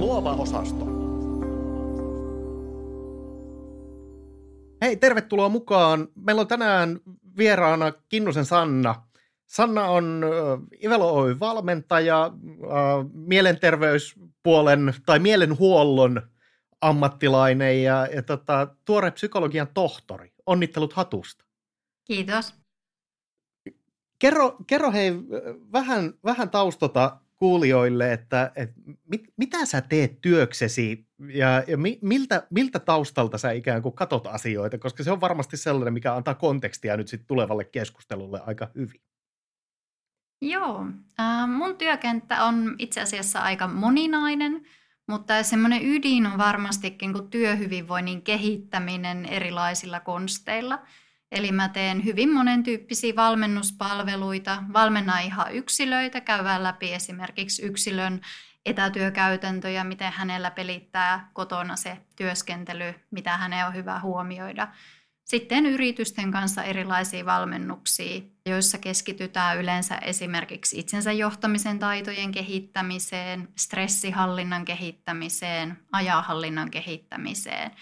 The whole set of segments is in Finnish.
Luova osasto. Hei, tervetuloa mukaan. Meillä on tänään vieraana Kinnusen Sanna. Sanna on Ivelo Oy valmentaja, mielenterveyspuolen tai mielenhuollon ammattilainen ja, ja tota, tuore psykologian tohtori. Onnittelut hatusta. Kiitos. Kerro, kerro hei vähän, vähän taustota kuulijoille, että, että mit, mitä sä teet työksesi ja, ja mi, miltä, miltä taustalta sä ikään kuin katot asioita, koska se on varmasti sellainen, mikä antaa kontekstia nyt sitten tulevalle keskustelulle aika hyvin. Joo, äh, mun työkenttä on itse asiassa aika moninainen, mutta semmoinen ydin on varmastikin kuin työhyvinvoinnin kehittäminen erilaisilla konsteilla – Eli mä teen hyvin monentyyppisiä valmennuspalveluita, valmennan ihan yksilöitä, käydään läpi esimerkiksi yksilön etätyökäytäntöjä, miten hänellä pelittää kotona se työskentely, mitä hänen on hyvä huomioida. Sitten yritysten kanssa erilaisia valmennuksia, joissa keskitytään yleensä esimerkiksi itsensä johtamisen taitojen kehittämiseen, stressihallinnan kehittämiseen, ajahallinnan kehittämiseen –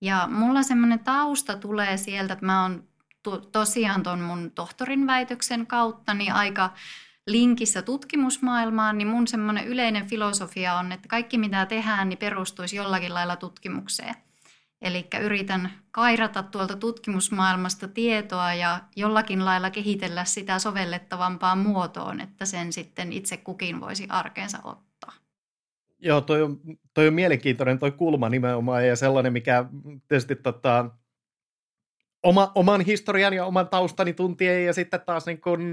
ja mulla semmoinen tausta tulee sieltä, että mä oon to, tosiaan tuon mun tohtorin väitöksen kautta niin aika linkissä tutkimusmaailmaan, niin mun semmoinen yleinen filosofia on, että kaikki mitä tehdään, niin perustuisi jollakin lailla tutkimukseen. Eli yritän kairata tuolta tutkimusmaailmasta tietoa ja jollakin lailla kehitellä sitä sovellettavampaan muotoon, että sen sitten itse kukin voisi arkeensa ottaa. Joo, toi on, toi on mielenkiintoinen toi kulma nimenomaan ja sellainen, mikä tietysti tota, oma, oman historian ja oman taustani tuntien ja sitten taas niin kun,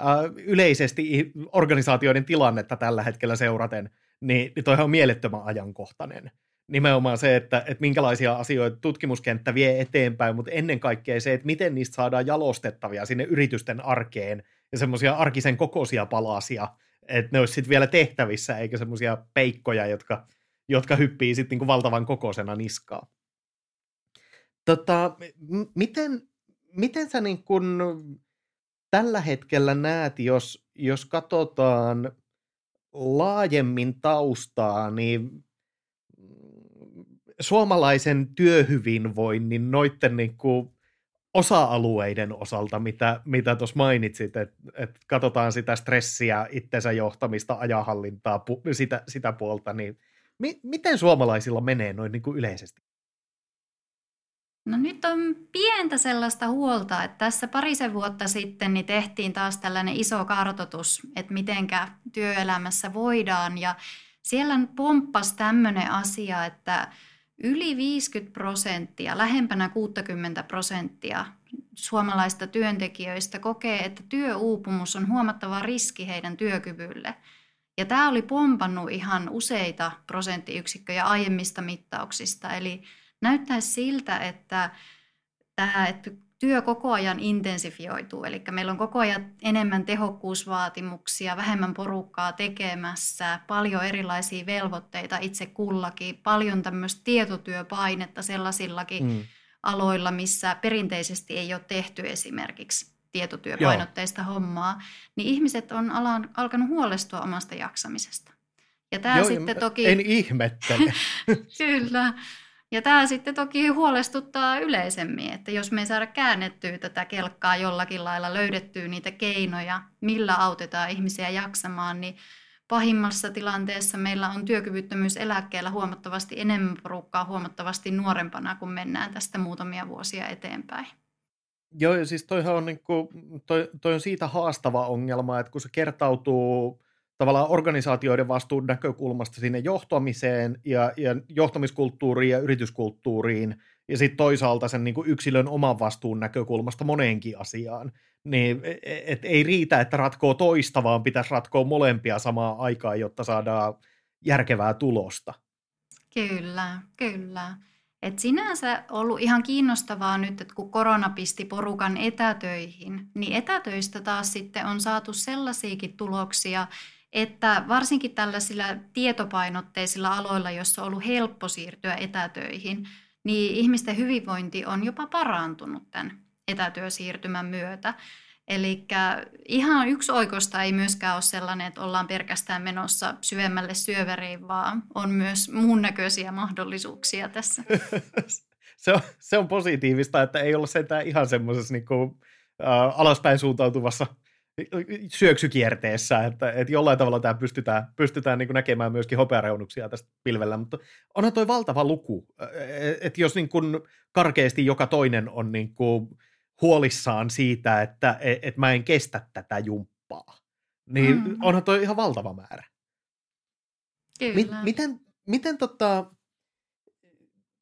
äh, yleisesti organisaatioiden tilannetta tällä hetkellä seuraten, niin, niin toihan on mielettömän ajankohtainen. Nimenomaan se, että, että minkälaisia asioita tutkimuskenttä vie eteenpäin, mutta ennen kaikkea se, että miten niistä saadaan jalostettavia sinne yritysten arkeen ja semmoisia arkisen kokoisia palasia, että ne olisi sitten vielä tehtävissä, eikä semmoisia peikkoja, jotka, jotka hyppii sitten niinku valtavan kokoisena niskaa. Tota, m- miten, miten sä niin kun tällä hetkellä näet, jos, jos katsotaan laajemmin taustaa, niin suomalaisen työhyvinvoinnin noitten niin kuin osa-alueiden osalta, mitä, mitä mainitsit, että et katsotaan sitä stressiä, itsensä johtamista, ajahallintaa, pu, sitä, sitä puolta, niin mi, miten suomalaisilla menee noin niin kuin yleisesti? No nyt on pientä sellaista huolta, että tässä parisen vuotta sitten niin tehtiin taas tällainen iso kartoitus, että mitenkä työelämässä voidaan ja siellä pomppasi tämmöinen asia, että Yli 50 prosenttia, lähempänä 60 prosenttia suomalaista työntekijöistä kokee, että työuupumus on huomattava riski heidän työkyvylle. Ja tämä oli pompannut ihan useita prosenttiyksikköjä aiemmista mittauksista. Eli näyttäisi siltä, että, tämä, että työ koko ajan intensifioituu, eli meillä on koko ajan enemmän tehokkuusvaatimuksia, vähemmän porukkaa tekemässä, paljon erilaisia velvoitteita itse kullakin, paljon tämmöistä tietotyöpainetta sellaisillakin mm. aloilla, missä perinteisesti ei ole tehty esimerkiksi tietotyöpainotteista Joo. hommaa, niin ihmiset on alan, alkanut huolestua omasta jaksamisesta. Ja tämä Joo, sitten toki... En ihmettele. Kyllä. Ja tämä sitten toki huolestuttaa yleisemmin, että jos me ei saada käännettyä tätä kelkkaa jollakin lailla, löydettyä niitä keinoja, millä autetaan ihmisiä jaksamaan, niin pahimmassa tilanteessa meillä on työkyvyttömyyseläkkeellä huomattavasti enemmän porukkaa huomattavasti nuorempana, kun mennään tästä muutamia vuosia eteenpäin. Joo, ja siis toihan on, niin kuin, toi, toi on siitä haastava ongelma, että kun se kertautuu tavallaan organisaatioiden vastuun näkökulmasta sinne johtamiseen ja, ja johtamiskulttuuriin ja yrityskulttuuriin, ja sitten toisaalta sen niin kuin yksilön oman vastuun näkökulmasta moneenkin asiaan. Niin e, e, et ei riitä, että ratkoo toista, vaan pitäisi ratkoa molempia samaan aikaan, jotta saadaan järkevää tulosta. Kyllä, kyllä. Et sinänsä ollut ihan kiinnostavaa nyt, että kun korona pisti porukan etätöihin, niin etätöistä taas sitten on saatu sellaisiakin tuloksia, että varsinkin tällaisilla tietopainotteisilla aloilla, joissa on ollut helppo siirtyä etätöihin, niin ihmisten hyvinvointi on jopa parantunut tämän etätyösiirtymän myötä. Eli ihan yksi oikosta ei myöskään ole sellainen, että ollaan pelkästään menossa syvemmälle syöveriin, vaan on myös muun näköisiä mahdollisuuksia tässä. se, on, se on positiivista, että ei olla sentään ihan semmoisessa niin kuin, äh, alaspäin suuntautuvassa syöksykierteessä, että, että jollain tavalla tämä pystytään, pystytään niin näkemään myöskin hopeareunuksia tästä pilvellä, mutta onhan toi valtava luku, että jos niin kuin karkeasti joka toinen on niin kuin huolissaan siitä, että et mä en kestä tätä jumppaa, niin mm. onhan toi ihan valtava määrä. Kyllä. M- miten, miten tota,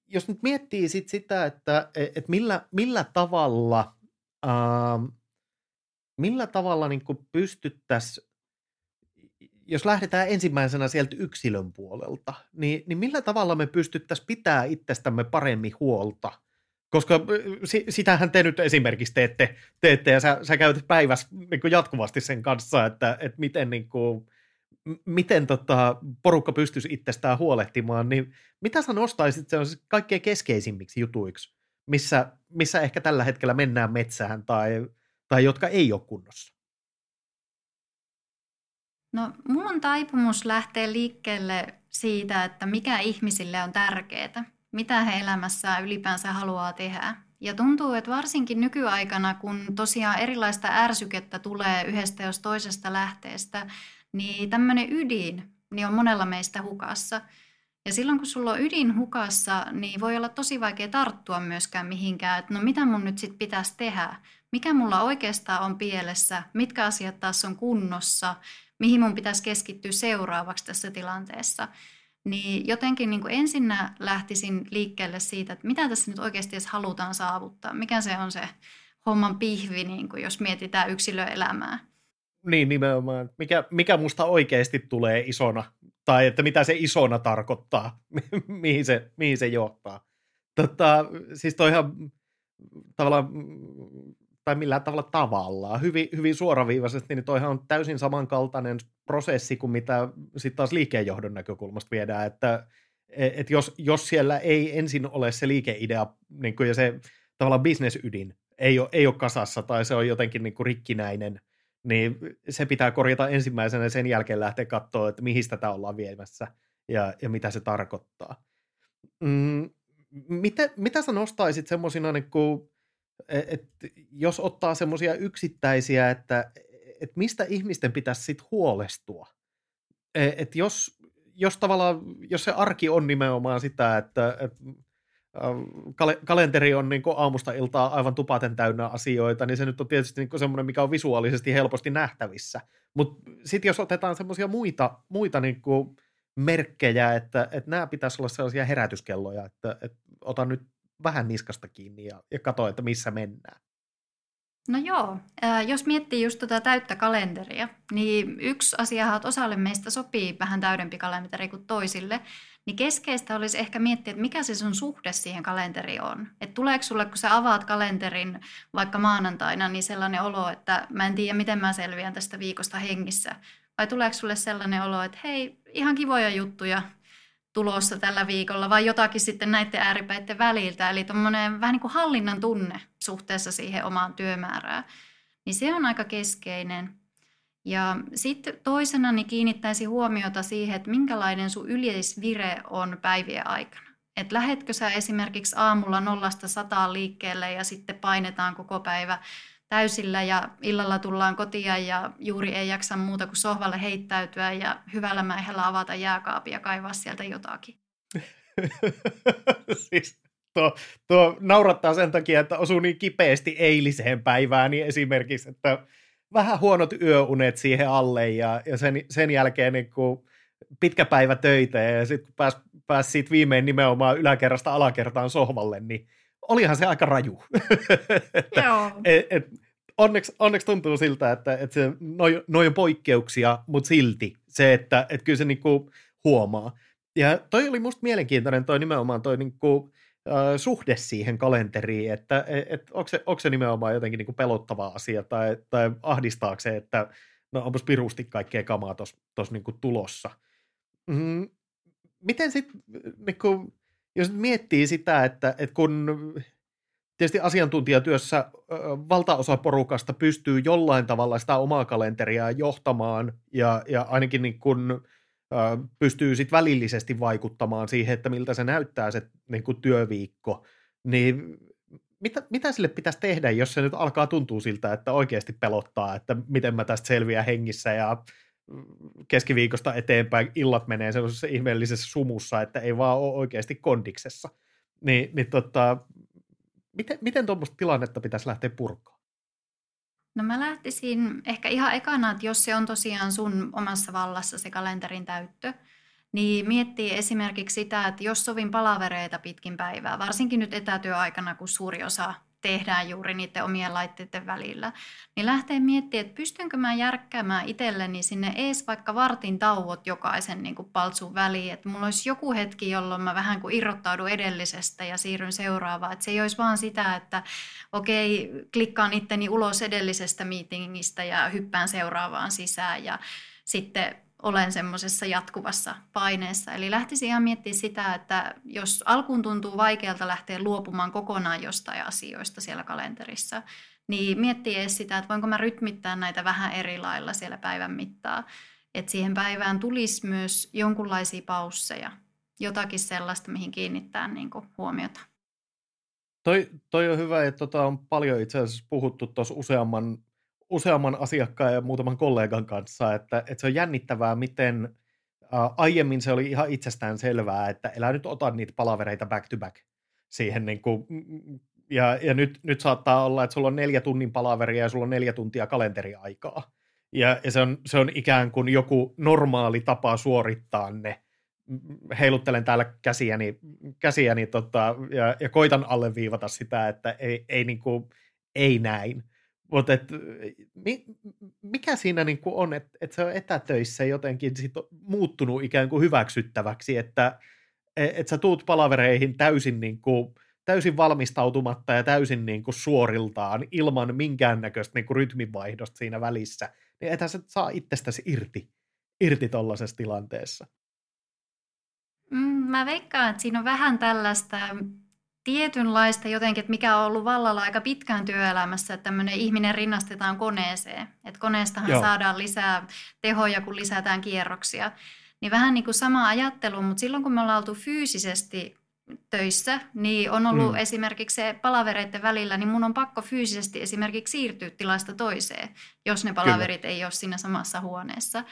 jos nyt miettii sit sitä, että et millä, millä tavalla, ähm, millä tavalla niin pystyttäisiin, jos lähdetään ensimmäisenä sieltä yksilön puolelta, niin, niin millä tavalla me pystyttäisiin pitää itsestämme paremmin huolta – koska sitähän te nyt esimerkiksi teette, teette ja sä, sä käytät päivässä niin jatkuvasti sen kanssa, että, että miten, niin kuin, miten tota, porukka pystyisi itsestään huolehtimaan, niin mitä sä nostaisit on kaikkein keskeisimmiksi jutuiksi, missä, missä ehkä tällä hetkellä mennään metsään tai, tai jotka ei ole kunnossa? No, mulla on taipumus lähteä liikkeelle siitä, että mikä ihmisille on tärkeää mitä he elämässään ylipäänsä haluaa tehdä. Ja tuntuu, että varsinkin nykyaikana, kun tosiaan erilaista ärsykettä tulee yhdestä jos toisesta lähteestä, niin tämmöinen ydin niin on monella meistä hukassa. Ja silloin kun sulla on ydin hukassa, niin voi olla tosi vaikea tarttua myöskään mihinkään, että no mitä mun nyt sitten pitäisi tehdä, mikä mulla oikeastaan on pielessä, mitkä asiat taas on kunnossa, mihin mun pitäisi keskittyä seuraavaksi tässä tilanteessa. Niin jotenkin niin kuin ensinnä lähtisin liikkeelle siitä, että mitä tässä nyt oikeasti edes halutaan saavuttaa. Mikä se on se homman pihvi, niin kuin jos mietitään yksilöelämää. Niin, nimenomaan. Mikä, mikä musta oikeasti tulee isona, tai että mitä se isona tarkoittaa, mihin se, mihin se johtaa. Tota, siis toihan tavallaan tai millään tavalla tavallaan, hyvin, hyvin suoraviivaisesti, niin toihan on täysin samankaltainen prosessi kuin mitä sitten taas liikkeenjohdon näkökulmasta viedään, että et jos, jos siellä ei ensin ole se liikeidea niin kuin ja se tavallaan bisnesydin ei ole, ei ole kasassa tai se on jotenkin niin kuin rikkinäinen, niin se pitää korjata ensimmäisenä ja sen jälkeen lähteä katsoa, että mihin tätä ollaan viemässä ja, ja mitä se tarkoittaa. Mm, mitä, mitä sä nostaisit semmoisina niin kuin, E, et jos ottaa semmoisia yksittäisiä, että et mistä ihmisten pitäisi sitten huolestua. E, et jos, jos tavallaan, jos se arki on nimenomaan sitä, että et, kal- kalenteri on niin aamusta iltaa aivan tupaten täynnä asioita, niin se nyt on tietysti niin semmoinen, mikä on visuaalisesti helposti nähtävissä. Mutta sitten jos otetaan semmoisia muita, muita niin merkkejä, että, että nämä pitäisi olla sellaisia herätyskelloja, että, että ota nyt vähän niskasta kiinni ja, ja katsoa, että missä mennään. No joo, äh, jos miettii just tuota täyttä kalenteria, niin yksi asia, että osalle meistä sopii vähän täydempi kalenteri kuin toisille, niin keskeistä olisi ehkä miettiä, että mikä se sun suhde siihen kalenteriin on. Että tuleeko sulle, kun sä avaat kalenterin vaikka maanantaina, niin sellainen olo, että mä en tiedä, miten mä selviän tästä viikosta hengissä. Vai tuleeko sulle sellainen olo, että hei, ihan kivoja juttuja, tulossa tällä viikolla vai jotakin sitten näiden ääripäiden väliltä. Eli tuommoinen vähän niin kuin hallinnan tunne suhteessa siihen omaan työmäärään. Niin se on aika keskeinen. Ja sitten toisena niin kiinnittäisi huomiota siihen, että minkälainen sun yleisvire on päivien aikana. Että lähetkö sä esimerkiksi aamulla nollasta sataan liikkeelle ja sitten painetaan koko päivä täysillä ja illalla tullaan kotiin ja juuri ei jaksa muuta kuin sohvalle heittäytyä ja hyvällä mäihällä avata jääkaapia ja kaivaa sieltä jotakin. siis tuo, tuo naurattaa sen takia, että osuu niin kipeästi eiliseen päivään, niin esimerkiksi, että vähän huonot yöunet siihen alle ja, ja sen, sen jälkeen niin kuin pitkä päivä töitä ja sitten pääsi pääs siitä viimein nimenomaan yläkerrasta alakertaan sohvalle, niin olihan se aika raju. että, Joo. Et, et, onneksi, onneksi tuntuu siltä, että, että se, noin noi on poikkeuksia, mutta silti se, että, että kyllä se niinku huomaa. Ja toi oli musta mielenkiintoinen toi nimenomaan toi niinku, äh, suhde siihen kalenteriin, että et, et, onko, se, onko se nimenomaan jotenkin niinku pelottava asia tai, tai ahdistaako se, että no onpas pirusti kaikkea kamaa tuossa niinku tulossa. Mm, miten sitten, niinku, jos miettii sitä, että, että kun tietysti asiantuntijatyössä valtaosa porukasta pystyy jollain tavalla sitä omaa kalenteriaa johtamaan ja, ja ainakin niin kun, pystyy sit välillisesti vaikuttamaan siihen, että miltä se näyttää se niin kun työviikko, niin mitä, mitä sille pitäisi tehdä, jos se nyt alkaa tuntua siltä, että oikeasti pelottaa, että miten mä tästä selviän hengissä ja keskiviikosta eteenpäin illat menee sellaisessa ihmeellisessä sumussa, että ei vaan ole oikeasti kondiksessa. Niin, niin tota, miten, miten tuommoista tilannetta pitäisi lähteä purkaa? No mä lähtisin ehkä ihan ekana, että jos se on tosiaan sun omassa vallassa se kalenterin täyttö, niin miettii esimerkiksi sitä, että jos sovin palavereita pitkin päivää, varsinkin nyt etätyöaikana, kun suuri osa tehdään juuri niiden omien laitteiden välillä, niin lähtee miettimään, että pystynkö mä järkkäämään itselleni sinne ees vaikka vartin tauot jokaisen niin kuin paltsun väliin, että mulla olisi joku hetki, jolloin mä vähän kuin irrottaudun edellisestä ja siirryn seuraavaan, että se ei olisi vaan sitä, että okei, klikkaan itteni ulos edellisestä meetingistä ja hyppään seuraavaan sisään ja sitten olen semmoisessa jatkuvassa paineessa. Eli lähtisi ihan miettimään sitä, että jos alkuun tuntuu vaikealta lähteä luopumaan kokonaan jostain asioista siellä kalenterissa, niin miettii edes sitä, että voinko mä rytmittää näitä vähän eri lailla siellä päivän mittaa. Että siihen päivään tulisi myös jonkunlaisia pausseja, jotakin sellaista, mihin kiinnittää niin kuin huomiota. Toi, toi on hyvä, että tota on paljon itse asiassa puhuttu tuossa useamman useamman asiakkaan ja muutaman kollegan kanssa, että, että se on jännittävää, miten ää, aiemmin se oli ihan itsestään selvää, että elä nyt ota niitä palavereita back to back siihen niin kuin, ja, ja nyt, nyt saattaa olla, että sulla on neljä tunnin palaveria ja sulla on neljä tuntia kalenteriaikaa. Ja, ja se, on, se on ikään kuin joku normaali tapa suorittaa ne. Heiluttelen täällä käsiäni, käsiäni tota, ja, ja koitan alleviivata sitä, että ei, ei, niin kuin, ei näin. Mutta mi, mikä siinä niin kuin on, että et se on etätöissä jotenkin sit on muuttunut ikään kuin hyväksyttäväksi, että et, et sä tuut palavereihin täysin, niin kuin, täysin valmistautumatta ja täysin niin kuin suoriltaan ilman minkäännäköistä niin kuin rytminvaihdosta siinä välissä, niin ethän sä saa itsestäsi irti, irti tuollaisessa tilanteessa. Mm, mä veikkaan, että siinä on vähän tällaista tietynlaista jotenkin, että mikä on ollut vallalla aika pitkään työelämässä, että tämmöinen ihminen rinnastetaan koneeseen. Että koneestahan Joo. saadaan lisää tehoja, kun lisätään kierroksia. Niin vähän niin kuin sama ajattelu, mutta silloin kun me ollaan oltu fyysisesti töissä, niin on ollut mm. esimerkiksi se palavereiden välillä, niin mun on pakko fyysisesti esimerkiksi siirtyä tilasta toiseen, jos ne palaverit Kyllä. ei ole siinä samassa huoneessa.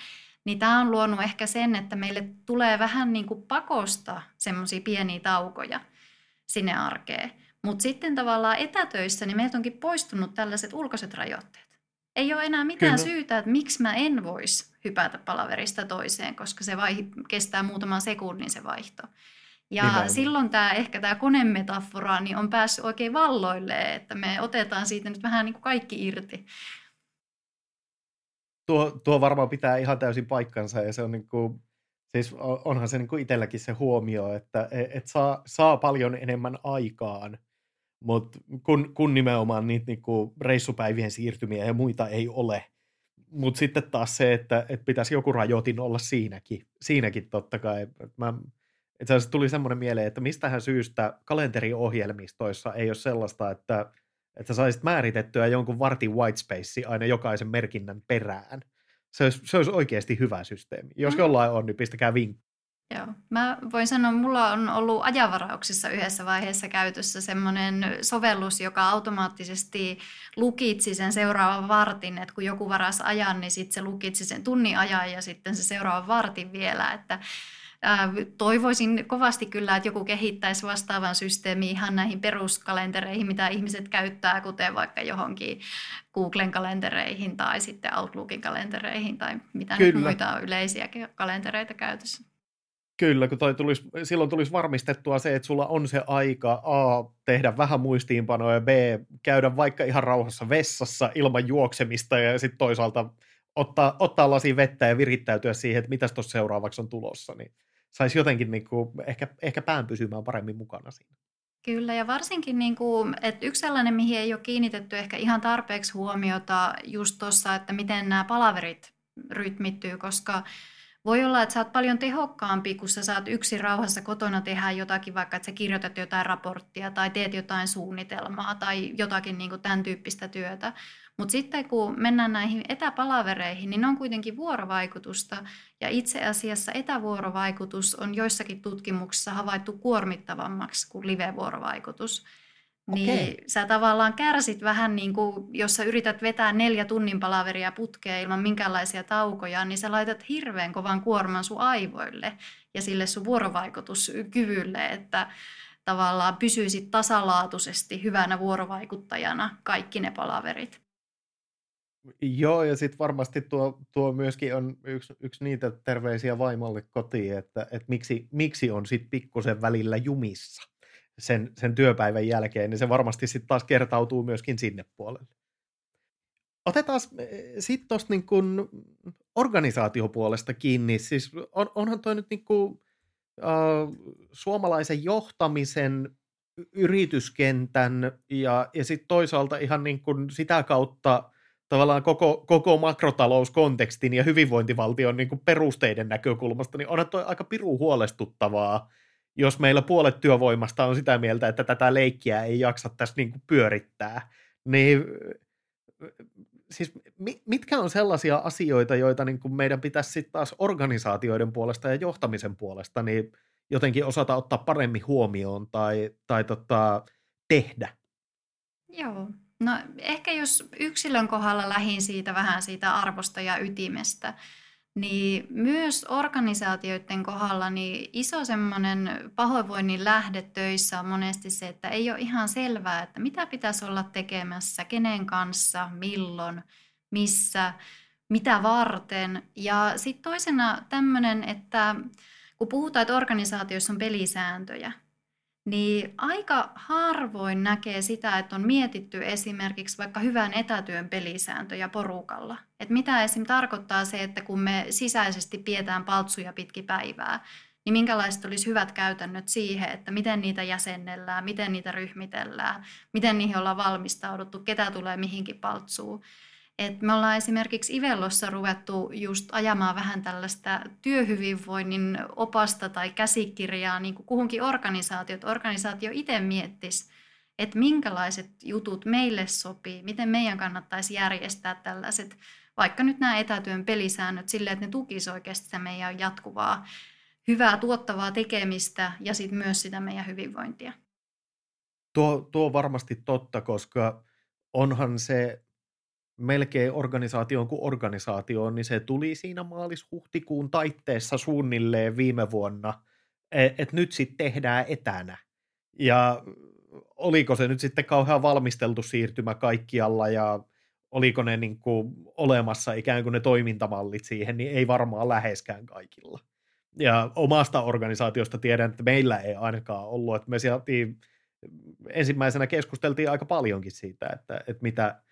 Niin tämä on luonut ehkä sen, että meille tulee vähän niin kuin pakosta semmoisia pieniä taukoja – sinne arkeen. Mutta sitten tavallaan etätöissä, niin meiltä onkin poistunut tällaiset ulkoiset rajoitteet. Ei ole enää mitään Kyllä. syytä, että miksi mä en voisi hypätä palaverista toiseen, koska se vai, kestää muutaman sekunnin se vaihto. Ja Nimenomaan. silloin tämä ehkä tämä konemetafora niin on päässyt oikein valloille, että me otetaan siitä nyt vähän niin kuin kaikki irti. Tuo, tuo varmaan pitää ihan täysin paikkansa ja se on niin kuin Siis onhan se niin kuin itselläkin se huomio, että e, et saa, saa paljon enemmän aikaan, mutta kun, kun nimenomaan niitä niin kuin reissupäivien siirtymiä ja muita ei ole. Mutta sitten taas se, että, että pitäisi joku rajoitin olla siinäkin, siinäkin totta kai. Mä, itse asiassa tuli semmoinen mieleen, että mistähän syystä kalenteriohjelmistoissa ei ole sellaista, että, että saisit määritettyä jonkun vartin whitespace aina jokaisen merkinnän perään – se olisi, se olisi oikeasti hyvä systeemi. Jos mm. jollain on, niin pistäkää vinkki. Joo. Mä voin sanoa, että mulla on ollut ajanvarauksissa yhdessä vaiheessa käytössä semmoinen sovellus, joka automaattisesti lukitsi sen seuraavan vartin, että kun joku varas ajan, niin sitten se lukitsi sen tunnin ajan ja sitten se seuraavan vartin vielä, että toivoisin kovasti kyllä, että joku kehittäisi vastaavan systeemiin ihan näihin peruskalentereihin, mitä ihmiset käyttää, kuten vaikka johonkin Googlen kalentereihin tai sitten Outlookin kalentereihin tai mitä nyt muita on yleisiä kalentereita käytössä. Kyllä, kun toi tulisi, silloin tulisi varmistettua se, että sulla on se aika A, tehdä vähän muistiinpanoja ja B, käydä vaikka ihan rauhassa vessassa ilman juoksemista ja sitten toisaalta ottaa, ottaa lasi vettä ja virittäytyä siihen, että mitä tuossa seuraavaksi on tulossa. Niin saisi jotenkin niin kuin, ehkä, ehkä pään pysymään paremmin mukana siinä. Kyllä, ja varsinkin, niin kuin, että yksi sellainen, mihin ei ole kiinnitetty ehkä ihan tarpeeksi huomiota just tuossa, että miten nämä palaverit rytmittyy, koska voi olla, että sä oot paljon tehokkaampi, kun sä saat yksin rauhassa kotona tehdä jotakin, vaikka että sä kirjoitat jotain raporttia tai teet jotain suunnitelmaa tai jotakin niin kuin tämän tyyppistä työtä. Mutta sitten kun mennään näihin etäpalavereihin, niin ne on kuitenkin vuorovaikutusta. Ja itse asiassa etävuorovaikutus on joissakin tutkimuksissa havaittu kuormittavammaksi kuin live-vuorovaikutus. Niin sä tavallaan kärsit vähän niin kuin, jos sä yrität vetää neljä tunnin palaveria putkeen ilman minkäänlaisia taukoja, niin sä laitat hirveän kovan kuorman sun aivoille ja sille sun vuorovaikutuskyvylle, että tavallaan pysyisit tasalaatuisesti hyvänä vuorovaikuttajana kaikki ne palaverit. Joo, ja sitten varmasti tuo, tuo myöskin on yksi, yksi niitä terveisiä vaimolle kotiin, että, että miksi, miksi on sitten pikkusen välillä jumissa sen, sen työpäivän jälkeen, niin se varmasti sitten taas kertautuu myöskin sinne puolelle. Otetaan eh, sitten tuosta niin kun organisaatiopuolesta kiinni. Siis on, onhan toi nyt niin kuin, äh, suomalaisen johtamisen yrityskentän ja, ja sitten toisaalta ihan niin kuin sitä kautta tavallaan koko, koko makrotalouskontekstin ja hyvinvointivaltion niin kuin perusteiden näkökulmasta, niin onhan toi aika piru huolestuttavaa, jos meillä puolet työvoimasta on sitä mieltä, että tätä leikkiä ei jaksa tässä niin kuin pyörittää, niin siis mitkä on sellaisia asioita, joita niin kuin meidän pitäisi sitten taas organisaatioiden puolesta ja johtamisen puolesta niin jotenkin osata ottaa paremmin huomioon tai, tai tota, tehdä? Joo, no ehkä jos yksilön kohdalla lähin siitä vähän siitä arvosta ja ytimestä, niin myös organisaatioiden kohdalla niin iso semmoinen pahoinvoinnin lähde töissä on monesti se, että ei ole ihan selvää, että mitä pitäisi olla tekemässä, kenen kanssa, milloin, missä, mitä varten. Ja sitten toisena tämmöinen, että kun puhutaan, että organisaatioissa on pelisääntöjä, niin aika harvoin näkee sitä, että on mietitty esimerkiksi vaikka hyvän etätyön pelisääntöjä porukalla. Että mitä esim. tarkoittaa se, että kun me sisäisesti pidetään paltsuja pitki päivää, niin minkälaiset olisi hyvät käytännöt siihen, että miten niitä jäsennellään, miten niitä ryhmitellään, miten niihin ollaan valmistauduttu, ketä tulee mihinkin paltsuun. Et me ollaan esimerkiksi Ivellossa ruvettu just ajamaan vähän tällaista työhyvinvoinnin opasta tai käsikirjaa niin kuin kuhunkin organisaatio. Organisaatio itse miettisi, että minkälaiset jutut meille sopii, miten meidän kannattaisi järjestää tällaiset, vaikka nyt nämä etätyön pelisäännöt sille, että ne tukisivat oikeasti sitä meidän jatkuvaa hyvää tuottavaa tekemistä ja sitten myös sitä meidän hyvinvointia. Tuo, tuo on varmasti totta, koska onhan se melkein organisaatioon kuin organisaatioon, niin se tuli siinä maalis-huhtikuun taitteessa suunnilleen viime vuonna, että et nyt sitten tehdään etänä. Ja oliko se nyt sitten kauhean valmisteltu siirtymä kaikkialla ja oliko ne niin kuin olemassa ikään kuin ne toimintamallit siihen, niin ei varmaan läheskään kaikilla. Ja omasta organisaatiosta tiedän, että meillä ei ainakaan ollut, että me sieltä ensimmäisenä keskusteltiin aika paljonkin siitä, että, että mitä,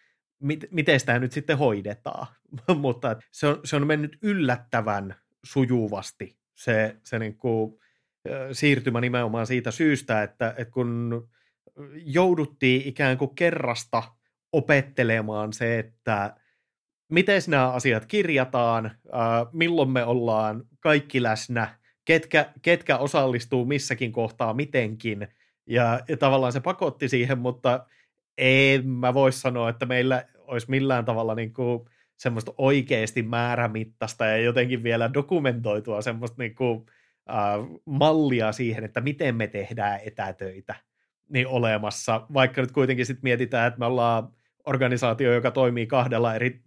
mit, miten sitä nyt sitten hoidetaan. Mutta se on, se on mennyt yllättävän sujuvasti se, se niin kuin, siirtymä nimenomaan siitä syystä, että, että kun jouduttiin ikään kuin kerrasta opettelemaan se, että miten nämä asiat kirjataan, milloin me ollaan kaikki läsnä, ketkä, ketkä osallistuu missäkin kohtaa mitenkin, ja, ja tavallaan se pakotti siihen, mutta en mä voi sanoa, että meillä olisi millään tavalla niin kuin semmoista oikeasti määrämittaista ja jotenkin vielä dokumentoitua semmoista niin kuin, äh, mallia siihen, että miten me tehdään etätöitä niin olemassa, vaikka nyt kuitenkin sitten mietitään, että me ollaan organisaatio, joka toimii kahdella eri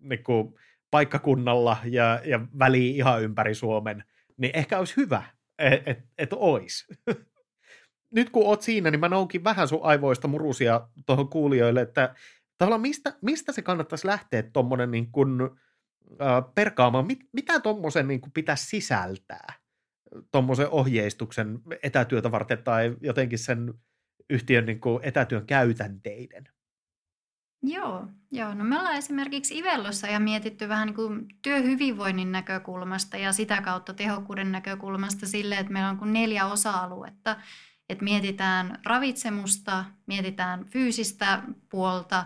niin kuin, paikkakunnalla ja, ja väliin ihan ympäri Suomen, niin ehkä olisi hyvä, että et, et olisi. nyt kun oot siinä, niin mä noukin vähän sun aivoista murusia tuohon kuulijoille, että tavallaan mistä, mistä se kannattaisi lähteä tuommoinen niin kuin, äh, perkaamaan, mit, mitä tuommoisen niin pitäisi sisältää, tuommoisen ohjeistuksen etätyötä varten tai jotenkin sen yhtiön niin kuin etätyön käytänteiden? Joo, joo. No me ollaan esimerkiksi Ivellossa ja mietitty vähän niin kuin työhyvinvoinnin näkökulmasta ja sitä kautta tehokkuuden näkökulmasta sille, että meillä on kuin neljä osa-aluetta että mietitään ravitsemusta, mietitään fyysistä puolta,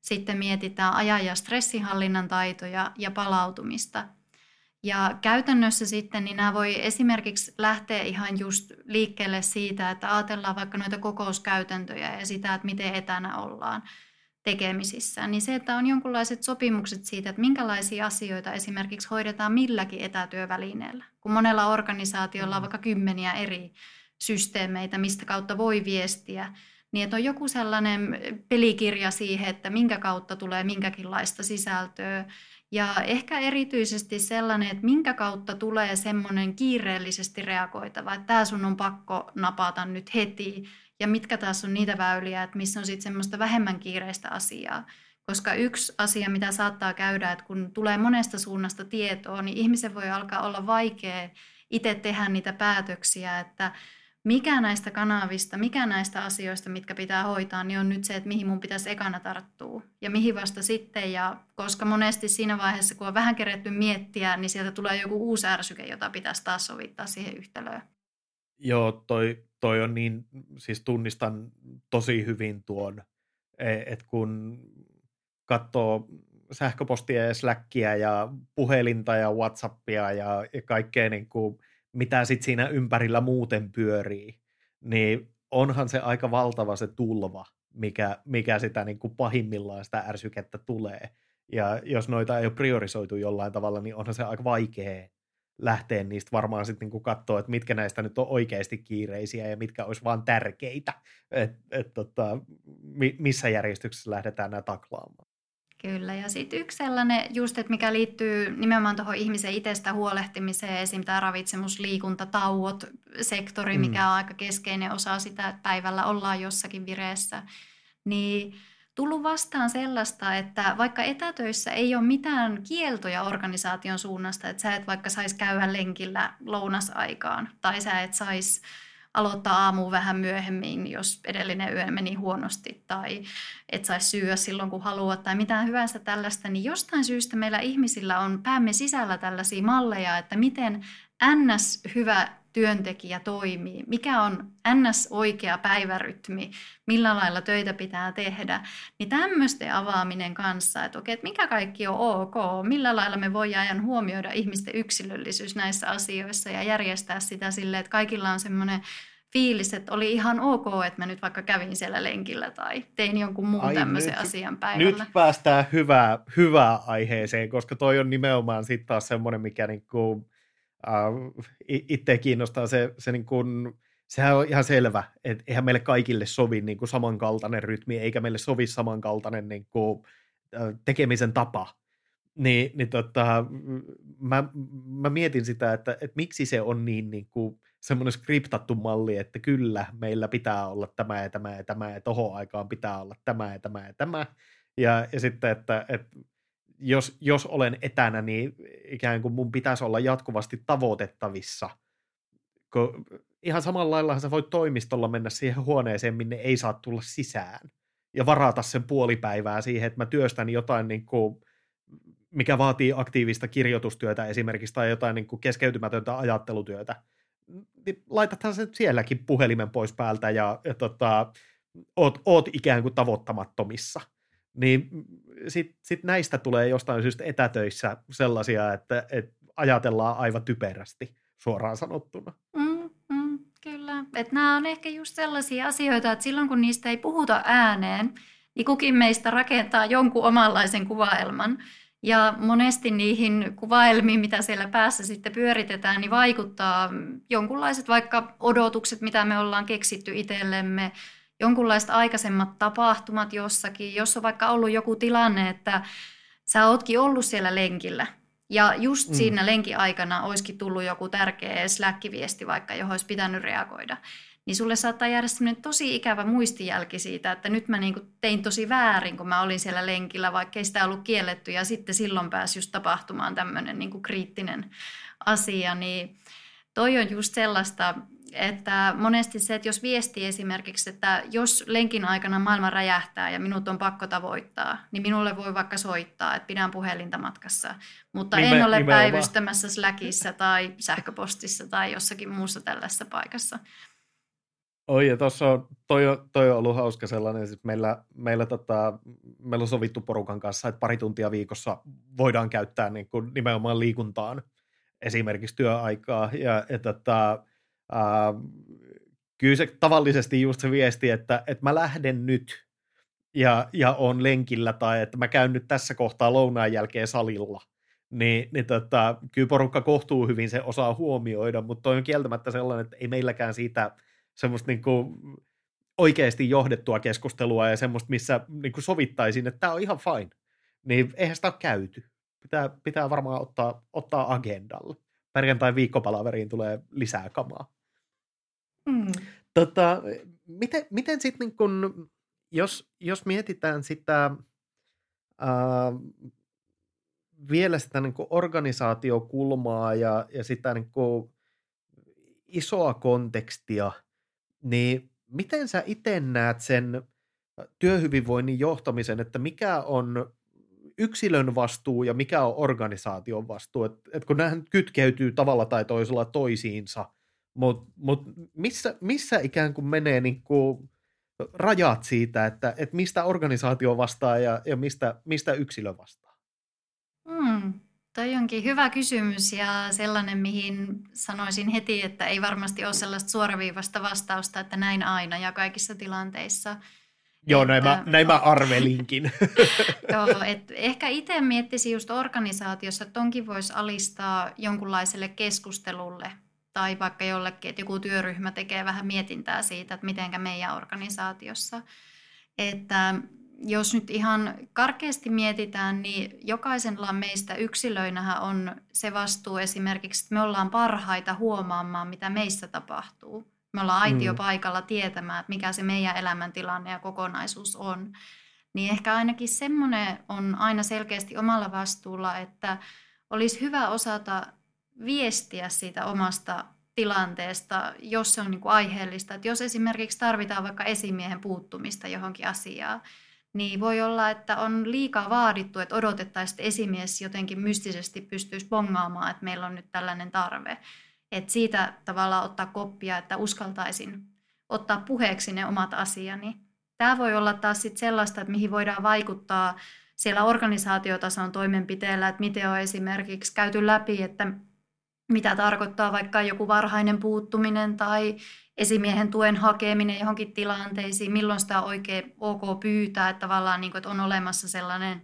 sitten mietitään ajan ja stressinhallinnan taitoja ja palautumista. Ja käytännössä sitten niin nämä voi esimerkiksi lähteä ihan just liikkeelle siitä, että ajatellaan vaikka noita kokouskäytäntöjä ja sitä, että miten etänä ollaan tekemisissä, niin se, että on jonkinlaiset sopimukset siitä, että minkälaisia asioita esimerkiksi hoidetaan milläkin etätyövälineellä. Kun monella organisaatiolla on mm. vaikka kymmeniä eri systeemeitä, mistä kautta voi viestiä, niin että on joku sellainen pelikirja siihen, että minkä kautta tulee minkäkinlaista sisältöä. Ja ehkä erityisesti sellainen, että minkä kautta tulee semmoinen kiireellisesti reagoitava, että tämä sun on pakko napata nyt heti, ja mitkä taas on niitä väyliä, että missä on sitten semmoista vähemmän kiireistä asiaa. Koska yksi asia, mitä saattaa käydä, että kun tulee monesta suunnasta tietoa, niin ihmisen voi alkaa olla vaikea itse tehdä niitä päätöksiä, että mikä näistä kanavista, mikä näistä asioista, mitkä pitää hoitaa, niin on nyt se, että mihin mun pitäisi ekana tarttua ja mihin vasta sitten. Ja koska monesti siinä vaiheessa, kun on vähän keretty miettiä, niin sieltä tulee joku uusi ärsyke, jota pitäisi taas sovittaa siihen yhtälöön. Joo, toi, toi on niin, siis tunnistan tosi hyvin tuon, e, että kun katsoo sähköpostia ja Slackia ja puhelinta ja Whatsappia ja, ja kaikkea niin kuin, mitä sitten siinä ympärillä muuten pyörii, niin onhan se aika valtava se tulva, mikä, mikä sitä niin kuin pahimmillaan sitä ärsykettä tulee. Ja jos noita ei ole priorisoitu jollain tavalla, niin onhan se aika vaikea lähteä niistä varmaan sitten niin katsoa, että mitkä näistä nyt on oikeasti kiireisiä ja mitkä olisi vaan tärkeitä, että et, tota, missä järjestyksessä lähdetään nämä taklaamaan. Kyllä, ja sitten yksi sellainen just, että mikä liittyy nimenomaan tuohon ihmisen itsestä huolehtimiseen, esim. tämä ravitsemus, liikunta, tauot, sektori, mm. mikä on aika keskeinen osa sitä, että päivällä ollaan jossakin vireessä, niin tullut vastaan sellaista, että vaikka etätöissä ei ole mitään kieltoja organisaation suunnasta, että sä et vaikka saisi käydä lenkillä lounasaikaan, tai sä et saisi aloittaa aamu vähän myöhemmin, jos edellinen yö meni huonosti tai et saisi syödä silloin, kun haluat tai mitään hyvänsä tällaista, niin jostain syystä meillä ihmisillä on päämme sisällä tällaisia malleja, että miten ns. hyvä työntekijä toimii, mikä on ns. oikea päivärytmi, millä lailla töitä pitää tehdä, niin tämmöisten avaaminen kanssa, että okei, että mikä kaikki on ok, millä lailla me voidaan huomioida ihmisten yksilöllisyys näissä asioissa ja järjestää sitä silleen, että kaikilla on semmoinen fiilis, että oli ihan ok, että mä nyt vaikka kävin siellä lenkillä tai tein jonkun muun Ai, tämmöisen nyt, asian päivällä. Nyt päästään hyvää, hyvää aiheeseen, koska toi on nimenomaan sitten taas semmoinen, mikä niinku, äh, itse kiinnostaa se, se niinku, sehän on ihan selvä, että eihän meille kaikille sovi niinku samankaltainen rytmi, eikä meille sovi samankaltainen niinku, tekemisen tapa. Niin, niin tota, mä, mä mietin sitä, että, että miksi se on niin, niin kuin, semmoinen skriptattu malli, että kyllä, meillä pitää olla tämä ja tämä ja tämä, ja tohon aikaan pitää olla tämä ja tämä ja tämä. Ja, ja sitten, että, että jos, jos olen etänä, niin ikään kuin mun pitäisi olla jatkuvasti tavoitettavissa. Kun ihan samalla lailla sä voit toimistolla mennä siihen huoneeseen, minne ei saa tulla sisään. Ja varata sen puolipäivää siihen, että mä työstän jotain niin kuin, mikä vaatii aktiivista kirjoitustyötä esimerkiksi tai jotain niin kuin keskeytymätöntä ajattelutyötä niin laitathan se sielläkin puhelimen pois päältä ja, ja tota, oot, oot ikään kuin tavoittamattomissa. Niin sitten sit näistä tulee jostain syystä etätöissä sellaisia, että, että ajatellaan aivan typerästi suoraan sanottuna. Mm, mm, kyllä. Et nämä on ehkä just sellaisia asioita, että silloin kun niistä ei puhuta ääneen, niin kukin meistä rakentaa jonkun omanlaisen kuvaelman. Ja monesti niihin kuvaelmiin, mitä siellä päässä sitten pyöritetään, niin vaikuttaa jonkunlaiset vaikka odotukset, mitä me ollaan keksitty itsellemme, jonkunlaiset aikaisemmat tapahtumat jossakin, jos on vaikka ollut joku tilanne, että sä ootkin ollut siellä lenkillä, ja just mm. siinä lenkin aikana olisikin tullut joku tärkeä Slack-viesti vaikka, johon olisi pitänyt reagoida. Niin sulle saattaa jäädä semmoinen tosi ikävä muistijälki siitä, että nyt mä niinku tein tosi väärin, kun mä olin siellä lenkillä, vaikka ei sitä ollut kielletty, ja sitten silloin pääsi just tapahtumaan tämmöinen niinku kriittinen asia, niin toi on just sellaista, että monesti se, että jos viesti esimerkiksi, että jos lenkin aikana maailma räjähtää ja minut on pakko tavoittaa, niin minulle voi vaikka soittaa, että pidän puhelinta matkassa, mutta Nime, en ole päivystämässä Slackissa tai sähköpostissa tai jossakin muussa tällaisessa paikassa. Oi, ja tuossa on, toi, toi on ollut hauska sellainen, siis meillä, meillä, tota, meillä on sovittu porukan kanssa, että pari tuntia viikossa voidaan käyttää niin kuin nimenomaan liikuntaan esimerkiksi työaikaa. Ja, ja tota, ää, kyllä se tavallisesti just se viesti, että, että mä lähden nyt ja, ja on lenkillä tai että mä käyn nyt tässä kohtaa lounaan jälkeen salilla, niin, niin tota, kyllä porukka kohtuu hyvin se osaa huomioida, mutta toi on kieltämättä sellainen, että ei meilläkään siitä semmoista niin kuin oikeasti johdettua keskustelua ja semmoista, missä niin kuin sovittaisiin, että tämä on ihan fine. Niin eihän sitä ole käyty. Pitää, pitää varmaan ottaa, ottaa agendalle. Perjantai viikkopalaveriin tulee lisää kamaa. Mm. Tota, miten miten sitten, niin jos, jos mietitään sitä ää, vielä sitä niin organisaatiokulmaa ja, ja sitä niin isoa kontekstia, niin miten sä itse näet sen työhyvinvoinnin johtamisen, että mikä on yksilön vastuu ja mikä on organisaation vastuu, että et kun nämä kytkeytyy tavalla tai toisella toisiinsa, mutta mut missä, missä ikään kuin menee niin kuin rajat siitä, että, että mistä organisaatio vastaa ja, ja mistä, mistä yksilö vastaa? Hmm, toi onkin hyvä kysymys ja sellainen, mihin sanoisin heti, että ei varmasti ole sellaista suoraviivasta vastausta, että näin aina ja kaikissa tilanteissa – Joo, näin, mä, näin mä arvelinkin. Joo, et ehkä itse miettisin just organisaatiossa, että tonkin voisi alistaa jonkunlaiselle keskustelulle tai vaikka jollekin, että joku työryhmä tekee vähän mietintää siitä, että mitenkä meidän organisaatiossa. Että jos nyt ihan karkeasti mietitään, niin jokaisella meistä yksilöinähän on se vastuu esimerkiksi, että me ollaan parhaita huomaamaan, mitä meissä tapahtuu. Me ollaan aitio mm. paikalla tietämään, että mikä se meidän elämäntilanne ja kokonaisuus on. Niin ehkä ainakin semmoinen on aina selkeästi omalla vastuulla, että olisi hyvä osata viestiä siitä omasta tilanteesta, jos se on niin kuin aiheellista. Että jos esimerkiksi tarvitaan vaikka esimiehen puuttumista johonkin asiaan, niin voi olla, että on liikaa vaadittu, että odotettaisiin, että esimies jotenkin mystisesti pystyisi bongaamaan, että meillä on nyt tällainen tarve. Että siitä tavallaan ottaa koppia, että uskaltaisin ottaa puheeksi ne omat asiani. Tämä voi olla taas sit sellaista, että mihin voidaan vaikuttaa siellä organisaatiotason toimenpiteellä, että miten on esimerkiksi käyty läpi, että mitä tarkoittaa vaikka joku varhainen puuttuminen tai esimiehen tuen hakeminen johonkin tilanteisiin, milloin sitä on oikein ok pyytää, että tavallaan niin kuin, että on olemassa sellainen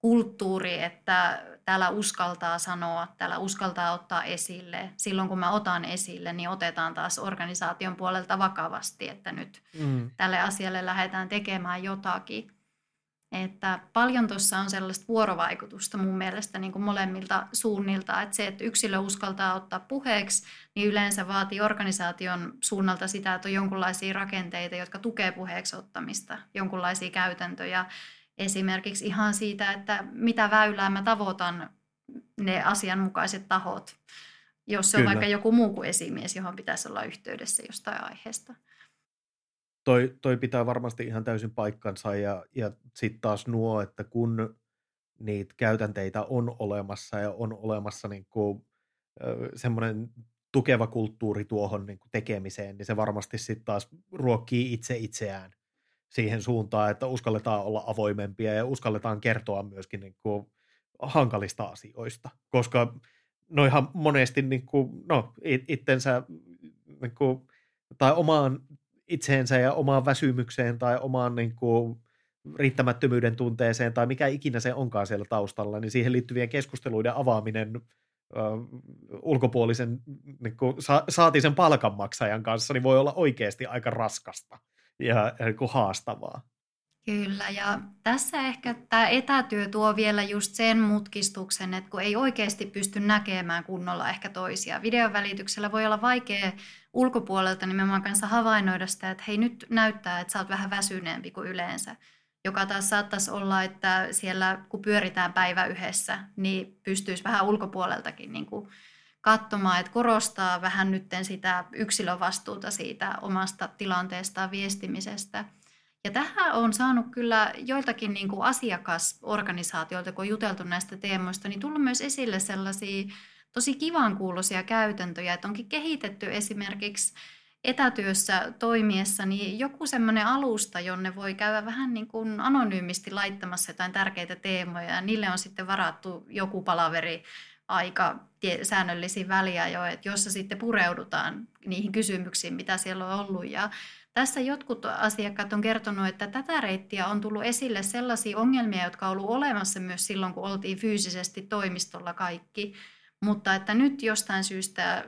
kulttuuri, että täällä uskaltaa sanoa, täällä uskaltaa ottaa esille. Silloin kun mä otan esille, niin otetaan taas organisaation puolelta vakavasti, että nyt mm. tälle asialle lähdetään tekemään jotakin. Että paljon tuossa on sellaista vuorovaikutusta mun mielestä niin kuin molemmilta suunnilta, että se, että yksilö uskaltaa ottaa puheeksi, niin yleensä vaatii organisaation suunnalta sitä, että on jonkinlaisia rakenteita, jotka tukee puheeksi ottamista, jonkinlaisia käytäntöjä, esimerkiksi ihan siitä, että mitä väylää mä tavoitan ne asianmukaiset tahot, jos se Kyllä. on vaikka joku muu kuin esimies, johon pitäisi olla yhteydessä jostain aiheesta. Toi, toi pitää varmasti ihan täysin paikkansa ja, ja sitten taas nuo, että kun niitä käytänteitä on olemassa ja on olemassa niin kuin, semmoinen tukeva kulttuuri tuohon niin kuin tekemiseen, niin se varmasti sitten taas ruokkii itse itseään siihen suuntaan, että uskalletaan olla avoimempia ja uskalletaan kertoa myöskin niin kuin hankalista asioista, koska noihan monesti niin kuin, no, itsensä niin kuin, tai omaan itseensä ja omaan väsymykseen tai omaan niin kuin, riittämättömyyden tunteeseen tai mikä ikinä se onkaan siellä taustalla, niin siihen liittyvien keskusteluiden avaaminen ö, ulkopuolisen niin kuin, sa, saati sen palkanmaksajan kanssa, niin voi olla oikeasti aika raskasta ja, niin kuin haastavaa. Kyllä, ja tässä ehkä tämä etätyö tuo vielä just sen mutkistuksen, että kun ei oikeasti pysty näkemään kunnolla ehkä toisia. Videon välityksellä voi olla vaikea ulkopuolelta nimenomaan kanssa havainnoida sitä, että hei nyt näyttää, että sä oot vähän väsyneempi kuin yleensä. Joka taas saattaisi olla, että siellä kun pyöritään päivä yhdessä, niin pystyisi vähän ulkopuoleltakin niin kuin katsomaan, että korostaa vähän nytten sitä yksilövastuuta siitä omasta tilanteestaan viestimisestä. Ja tähän on saanut kyllä joiltakin niin kuin asiakasorganisaatioilta, kun on juteltu näistä teemoista, niin tullut myös esille sellaisia tosi kivan kuuloisia käytäntöjä, että onkin kehitetty esimerkiksi etätyössä toimiessa niin joku semmoinen alusta, jonne voi käydä vähän niin kuin anonyymisti laittamassa jotain tärkeitä teemoja ja niille on sitten varattu joku palaveri aika säännöllisiin väliajoin, jossa sitten pureudutaan niihin kysymyksiin, mitä siellä on ollut. Ja tässä jotkut asiakkaat on kertonut, että tätä reittiä on tullut esille sellaisia ongelmia, jotka on ollut olemassa myös silloin, kun oltiin fyysisesti toimistolla kaikki, mutta että nyt jostain syystä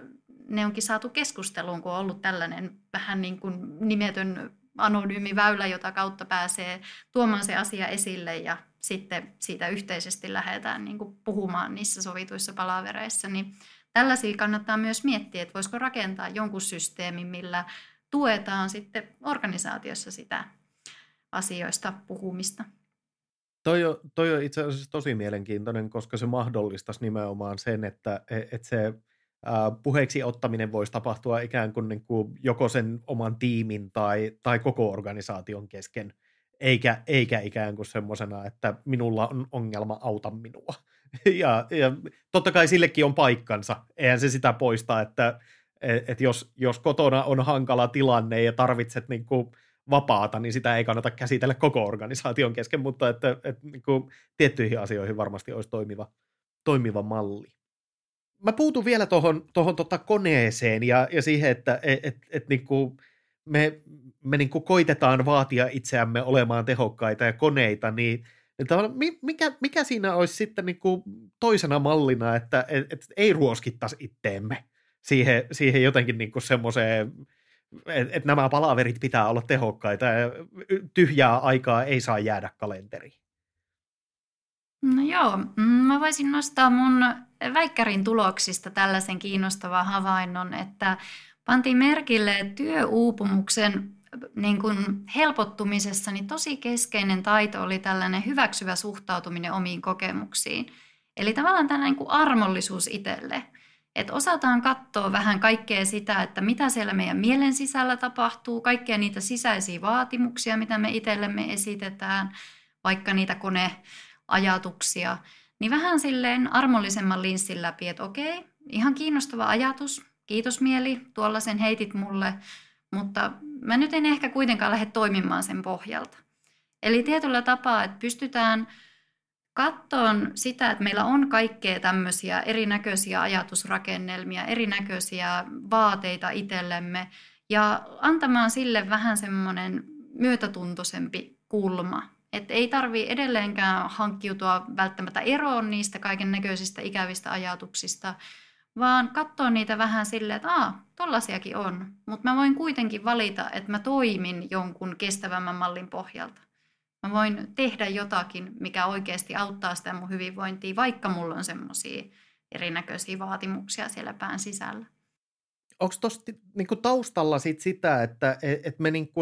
ne onkin saatu keskusteluun, kun on ollut tällainen vähän niin kuin nimetön anonyymi väylä, jota kautta pääsee tuomaan se asia esille ja sitten siitä yhteisesti lähdetään niin kuin puhumaan niissä sovituissa palavereissa. Niin tällaisia kannattaa myös miettiä, että voisiko rakentaa jonkun systeemin, millä tuetaan sitten organisaatiossa sitä asioista puhumista. Toi on, toi on itse asiassa tosi mielenkiintoinen, koska se mahdollistaisi nimenomaan sen, että, e, että se puheeksi ottaminen voisi tapahtua ikään kuin, niin kuin joko sen oman tiimin tai, tai koko organisaation kesken, eikä, eikä ikään kuin semmoisena, että minulla on ongelma, auta minua. Ja, ja totta kai sillekin on paikkansa, eihän se sitä poista, että et, et jos, jos kotona on hankala tilanne ja tarvitset niin kuin vapaata, niin sitä ei kannata käsitellä koko organisaation kesken, mutta että, että niin kuin tiettyihin asioihin varmasti olisi toimiva, toimiva malli. Mä puutun vielä tuohon tohon tota koneeseen ja, ja siihen, että et, et, et niinku me, me niinku koitetaan vaatia itseämme olemaan tehokkaita ja koneita, niin mikä, mikä siinä olisi sitten niinku toisena mallina, että et, et ei ruoskittaisi itteemme siihen, siihen jotenkin niinku semmoiseen, että et nämä palaverit pitää olla tehokkaita ja tyhjää aikaa ei saa jäädä kalenteriin. No joo, mm, mä voisin nostaa mun väikkärin tuloksista tällaisen kiinnostavan havainnon, että pantiin merkille työuupumuksen niin kuin helpottumisessa niin tosi keskeinen taito oli tällainen hyväksyvä suhtautuminen omiin kokemuksiin. Eli tavallaan tällainen niin kuin armollisuus itselle. Että osataan katsoa vähän kaikkea sitä, että mitä siellä meidän mielen sisällä tapahtuu, kaikkia niitä sisäisiä vaatimuksia, mitä me itsellemme esitetään, vaikka niitä koneajatuksia – niin vähän silleen armollisemman linssin läpi, että okei, ihan kiinnostava ajatus, kiitos mieli, tuolla sen heitit mulle, mutta mä nyt en ehkä kuitenkaan lähde toimimaan sen pohjalta. Eli tietyllä tapaa, että pystytään katsoon sitä, että meillä on kaikkea tämmöisiä erinäköisiä ajatusrakennelmia, erinäköisiä vaateita itsellemme ja antamaan sille vähän semmoinen myötätuntoisempi kulma että ei tarvi edelleenkään hankkiutua välttämättä eroon niistä kaiken näköisistä ikävistä ajatuksista, vaan katsoa niitä vähän silleen, että aa, tollasiakin on, mutta mä voin kuitenkin valita, että mä toimin jonkun kestävämmän mallin pohjalta. Mä voin tehdä jotakin, mikä oikeasti auttaa sitä mun hyvinvointia, vaikka mulla on semmoisia erinäköisiä vaatimuksia siellä pään sisällä. Onko tuossa niinku taustalla sit sitä, että et me niinku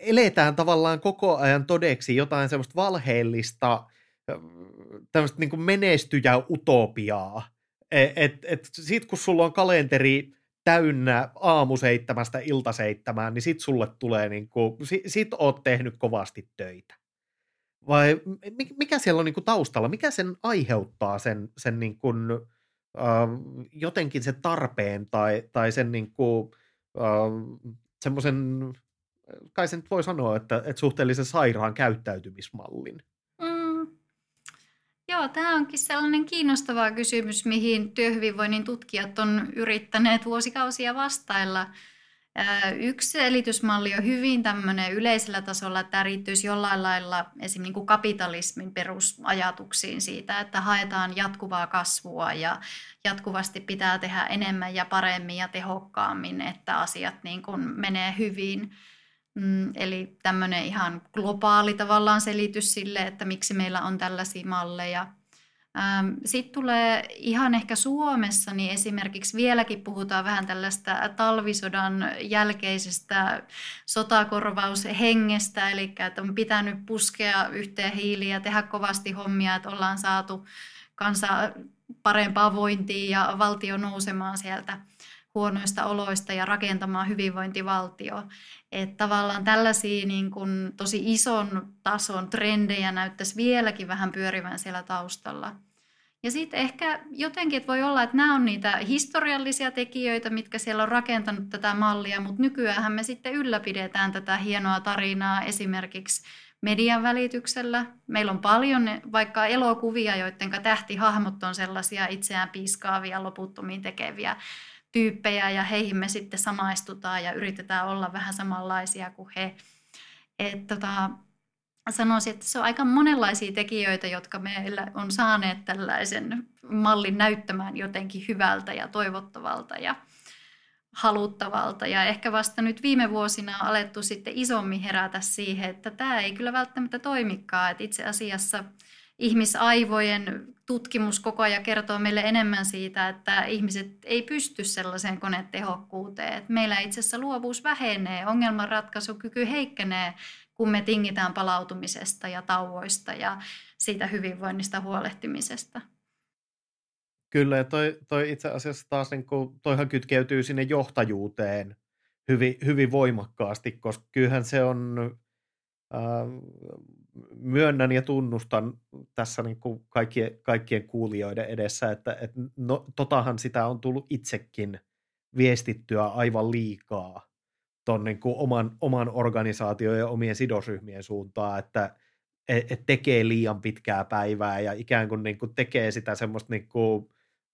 eletään tavallaan koko ajan todeksi jotain semmoista valheellista, tämmöistä niin kuin menestyjä utopiaa. Et, et, et sit kun sulla on kalenteri täynnä aamu seitsemästä ilta seitsemään, niin sit sulle tulee, niin kuin, sit, oot tehnyt kovasti töitä. Vai mikä siellä on niin kuin taustalla? Mikä sen aiheuttaa sen, sen niin kuin, äh, jotenkin sen tarpeen tai, tai sen niin kuin, äh, semmoisen kai sen voi sanoa, että, että suhteellisen sairaan käyttäytymismallin. Joo, tämä onkin sellainen kiinnostava kysymys, mihin työhyvinvoinnin tutkijat on yrittäneet vuosikausia vastailla. Yksi selitysmalli on hyvin tämmöinen yleisellä tasolla, että tämä riittyisi jollain lailla esimerkiksi niin kuin kapitalismin perusajatuksiin siitä, että haetaan jatkuvaa kasvua ja jatkuvasti pitää tehdä enemmän ja paremmin ja tehokkaammin, että asiat niin kuin menee hyvin. Mm, eli tämmöinen ihan globaali tavallaan selitys sille, että miksi meillä on tällaisia malleja. Ähm, Sitten tulee ihan ehkä Suomessa, niin esimerkiksi vieläkin puhutaan vähän tällaista talvisodan jälkeisestä sotakorvaushengestä, eli että on pitänyt puskea yhteen hiiliä tehdä kovasti hommia, että ollaan saatu kansa parempaa vointia ja valtio nousemaan sieltä huonoista oloista ja rakentamaan hyvinvointivaltio. Että tavallaan tällaisia niin kuin tosi ison tason trendejä näyttäisi vieläkin vähän pyörivän siellä taustalla. Ja sitten ehkä jotenkin, että voi olla, että nämä on niitä historiallisia tekijöitä, mitkä siellä on rakentanut tätä mallia, mutta nykyään me sitten ylläpidetään tätä hienoa tarinaa esimerkiksi median välityksellä. Meillä on paljon vaikka elokuvia, joiden tähtihahmot on sellaisia itseään piiskaavia, loputtomiin tekeviä tyyppejä ja heihin me sitten samaistutaan ja yritetään olla vähän samanlaisia kuin he. Et tota, sanoisin, että se on aika monenlaisia tekijöitä, jotka meillä on saaneet tällaisen mallin näyttämään jotenkin hyvältä ja toivottavalta ja haluttavalta. Ja ehkä vasta nyt viime vuosina on alettu sitten isommin herätä siihen, että tämä ei kyllä välttämättä toimikaan. Että itse asiassa ihmisaivojen tutkimus koko ajan kertoo meille enemmän siitä, että ihmiset ei pysty sellaiseen konetehokkuuteen. Että meillä itse asiassa luovuus vähenee, ongelmanratkaisukyky heikkenee, kun me tingitään palautumisesta ja tauoista ja siitä hyvinvoinnista huolehtimisesta. Kyllä, ja toi, toi itse asiassa taas, niin kuin, toihan kytkeytyy sinne johtajuuteen hyvin, hyvin voimakkaasti, koska kyllähän se on, äh, myönnän ja tunnustan tässä niin kuin kaikkien, kaikkien kuulijoiden edessä, että et, no, totahan sitä on tullut itsekin viestittyä aivan liikaa ton niin kuin oman, oman organisaation ja omien sidosryhmien suuntaan, että et, et tekee liian pitkää päivää ja ikään kuin, niin kuin tekee sitä semmoista niin kuin,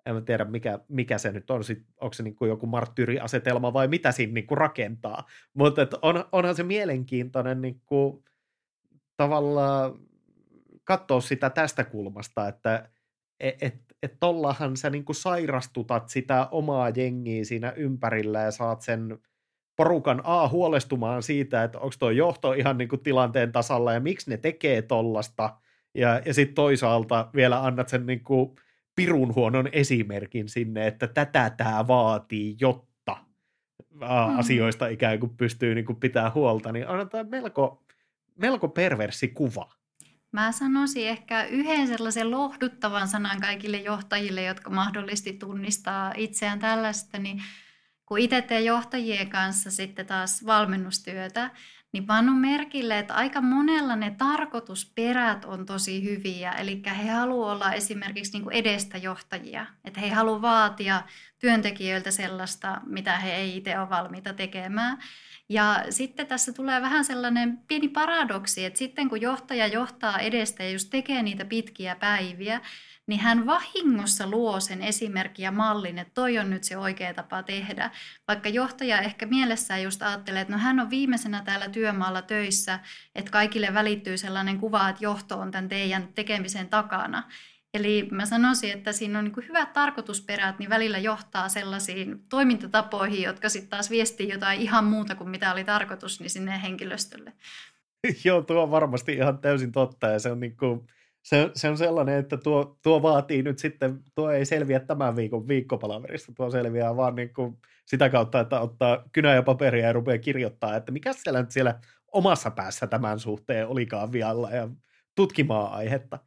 en tiedä mikä, mikä se nyt on, onko se niin kuin joku marttyyriasetelma vai mitä siinä niin kuin rakentaa, mutta on, onhan se mielenkiintoinen niin kuin, tavallaan katsoa sitä tästä kulmasta, että et, et, et tollahan sä niin kuin sairastutat sitä omaa jengiä siinä ympärillä ja saat sen porukan A huolestumaan siitä, että onko tuo johto ihan niin kuin tilanteen tasalla ja miksi ne tekee tollasta, ja, ja sitten toisaalta vielä annat sen niin kuin pirun huonon esimerkin sinne, että tätä tämä vaatii, jotta mm. asioista ikään kuin pystyy niin kuin pitää huolta, niin on tämä melko, melko perversi kuva. Mä sanoisin ehkä yhden sellaisen lohduttavan sanan kaikille johtajille, jotka mahdollisesti tunnistaa itseään tällaista, niin kun itse teen johtajien kanssa sitten taas valmennustyötä, niin pannut merkille, että aika monella ne tarkoitusperät on tosi hyviä. Eli he haluavat olla esimerkiksi niin edestä johtajia. Että he haluavat vaatia työntekijöiltä sellaista, mitä he ei itse ole valmiita tekemään. Ja sitten tässä tulee vähän sellainen pieni paradoksi, että sitten kun johtaja johtaa edestä ja just tekee niitä pitkiä päiviä, niin hän vahingossa luo sen esimerkin ja mallin, että toi on nyt se oikea tapa tehdä. Vaikka johtaja ehkä mielessään just ajattelee, että no hän on viimeisenä täällä työmaalla töissä, että kaikille välittyy sellainen kuva, että johto on tämän teidän tekemisen takana. Eli mä sanoisin, että siinä on niin hyvät tarkoitusperät, niin välillä johtaa sellaisiin toimintatapoihin, jotka sitten taas viestii jotain ihan muuta kuin mitä oli tarkoitus niin sinne henkilöstölle. Joo, tuo on varmasti ihan täysin totta ja se on niin kuin se, se on sellainen, että tuo, tuo vaatii nyt sitten, tuo ei selviä tämän viikon viikkopalaverista, tuo selviää vaan niin kuin sitä kautta, että ottaa kynä ja paperia ja rupeaa kirjoittaa, että mikä siellä nyt siellä omassa päässä tämän suhteen olikaan vialla ja tutkimaan aihetta.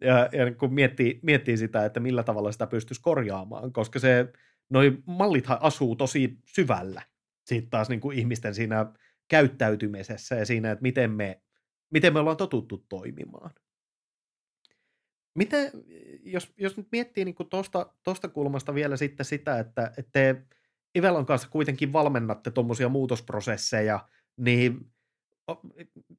Ja, ja niin kun miettii, miettii sitä, että millä tavalla sitä pystyisi korjaamaan, koska se, noi mallithan asuu tosi syvällä sitten taas niin kuin ihmisten siinä käyttäytymisessä ja siinä, että miten me, miten me ollaan totuttu toimimaan. Miten, jos, jos nyt miettii niin tuosta tosta kulmasta vielä sitten sitä, että, että te Ivelon kanssa kuitenkin valmennatte tuommoisia muutosprosesseja, niin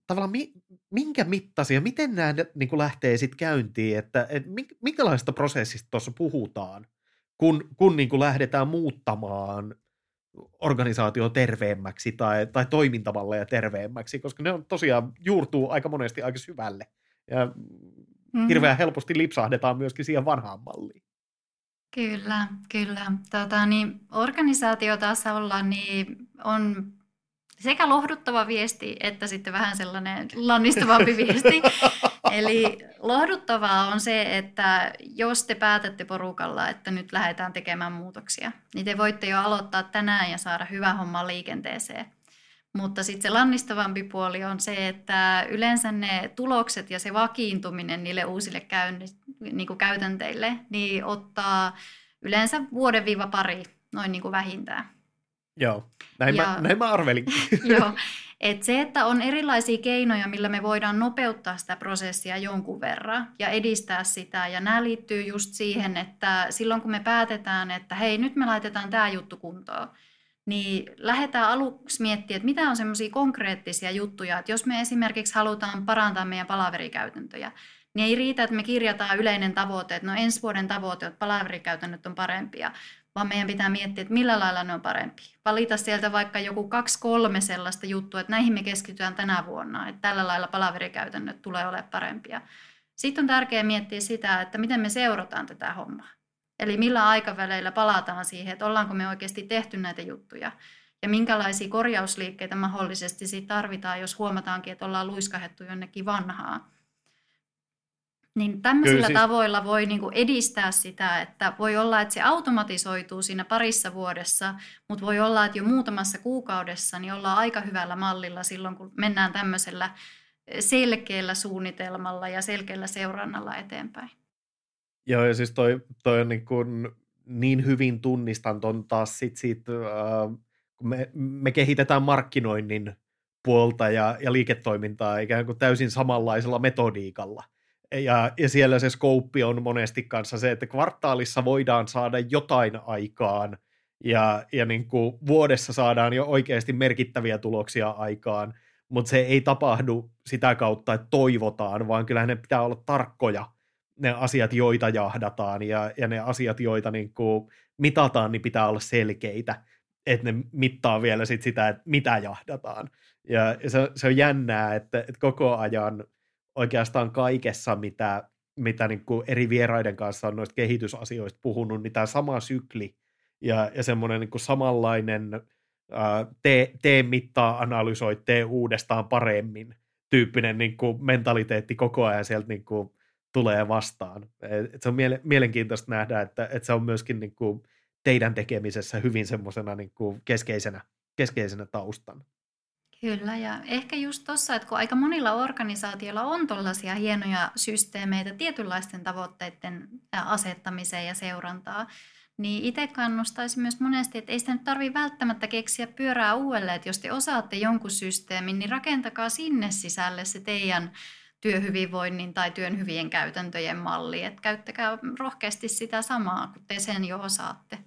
tavallaan mi, minkä mittaisia, miten nämä niin kuin lähtee sitten käyntiin, että, että minkälaista prosessista tuossa puhutaan, kun, kun niin kuin lähdetään muuttamaan organisaatio terveemmäksi tai, tai toimintamalleja terveemmäksi, koska ne on tosiaan juurtuu aika monesti aika syvälle. Ja mm-hmm. hirveän helposti lipsahdetaan myöskin siihen vanhaan malliin. Kyllä, kyllä. Tota, niin, organisaatiotasolla niin on sekä lohduttava viesti että sitten vähän sellainen lannistavampi viesti. Eli lohduttavaa on se, että jos te päätätte porukalla, että nyt lähdetään tekemään muutoksia, niin te voitte jo aloittaa tänään ja saada hyvä homma liikenteeseen. Mutta sitten se lannistavampi puoli on se, että yleensä ne tulokset ja se vakiintuminen niille uusille käynni, niin kuin käytänteille niin ottaa yleensä vuoden viiva pari noin niin kuin vähintään. Joo, näin, ja, mä, näin mä arvelin. joo, et se, että on erilaisia keinoja, millä me voidaan nopeuttaa sitä prosessia jonkun verran ja edistää sitä. Ja nämä liittyy just siihen, että silloin kun me päätetään, että hei, nyt me laitetaan tämä juttu kuntoon, niin lähdetään aluksi miettimään, että mitä on semmoisia konkreettisia juttuja, että jos me esimerkiksi halutaan parantaa meidän palaverikäytäntöjä, niin ei riitä, että me kirjataan yleinen tavoite, että no ensi vuoden tavoite, että palaverikäytännöt on parempia, vaan meidän pitää miettiä, että millä lailla ne on parempia. Valita sieltä vaikka joku kaksi, kolme sellaista juttua, että näihin me keskitytään tänä vuonna, että tällä lailla palaverikäytännöt tulee olemaan parempia. Sitten on tärkeää miettiä sitä, että miten me seurataan tätä hommaa. Eli millä aikaväleillä palataan siihen, että ollaanko me oikeasti tehty näitä juttuja. Ja minkälaisia korjausliikkeitä mahdollisesti siitä tarvitaan, jos huomataankin, että ollaan luiskahettu jonnekin vanhaa. Niin tämmöisillä siis... tavoilla voi niin edistää sitä, että voi olla, että se automatisoituu siinä parissa vuodessa, mutta voi olla, että jo muutamassa kuukaudessa niin ollaan aika hyvällä mallilla silloin, kun mennään tämmöisellä selkeällä suunnitelmalla ja selkeällä seurannalla eteenpäin. Joo, ja siis toi, toi on niin, kuin niin hyvin tunnistan ton taas sit siitä, äh, kun me, me kehitetään markkinoinnin puolta ja, ja liiketoimintaa ikään kuin täysin samanlaisella metodiikalla. Ja, ja siellä se skouppi on monesti kanssa se, että kvartaalissa voidaan saada jotain aikaan. Ja, ja niin kuin vuodessa saadaan jo oikeasti merkittäviä tuloksia aikaan, mutta se ei tapahdu sitä kautta, että toivotaan, vaan kyllähän ne pitää olla tarkkoja ne asiat, joita jahdataan. Ja, ja ne asiat, joita niin kuin mitataan, niin pitää olla selkeitä, että ne mittaa vielä sit sitä, että mitä jahdataan. Ja, se, se on jännää, että, että koko ajan oikeastaan kaikessa, mitä, mitä niin kuin eri vieraiden kanssa on noista kehitysasioista puhunut, niin tämä sama sykli ja, ja semmoinen niin samanlainen ää, tee, tee mittaa, analysoi, tee uudestaan paremmin tyyppinen niin kuin mentaliteetti koko ajan sieltä niin kuin tulee vastaan. Et se on miele- mielenkiintoista nähdä, että, että se on myöskin niin kuin teidän tekemisessä hyvin semmoisena niin keskeisenä, keskeisenä taustana. Kyllä, ja ehkä just tuossa, että kun aika monilla organisaatioilla on tällaisia hienoja systeemeitä tietynlaisten tavoitteiden asettamiseen ja seurantaa, niin itse kannustaisin myös monesti, että ei sitä nyt tarvitse välttämättä keksiä pyörää uudelleen, että jos te osaatte jonkun systeemin, niin rakentakaa sinne sisälle se teidän työhyvinvoinnin tai työn hyvien käytäntöjen malli. Että käyttäkää rohkeasti sitä samaa, kun te sen jo osaatte.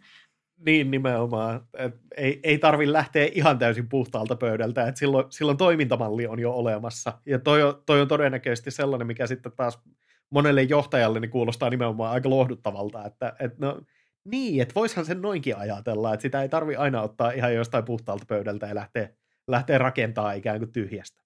Niin nimenomaan. Et ei, ei tarvi lähteä ihan täysin puhtaalta pöydältä, että silloin, silloin toimintamalli on jo olemassa. Ja toi on, toi on todennäköisesti sellainen, mikä sitten taas monelle johtajalle niin kuulostaa nimenomaan aika lohduttavalta, että et no, niin, että voishan sen noinkin ajatella, että sitä ei tarvi aina ottaa ihan jostain puhtaalta pöydältä ja lähteä, lähteä rakentamaan ikään kuin tyhjästä.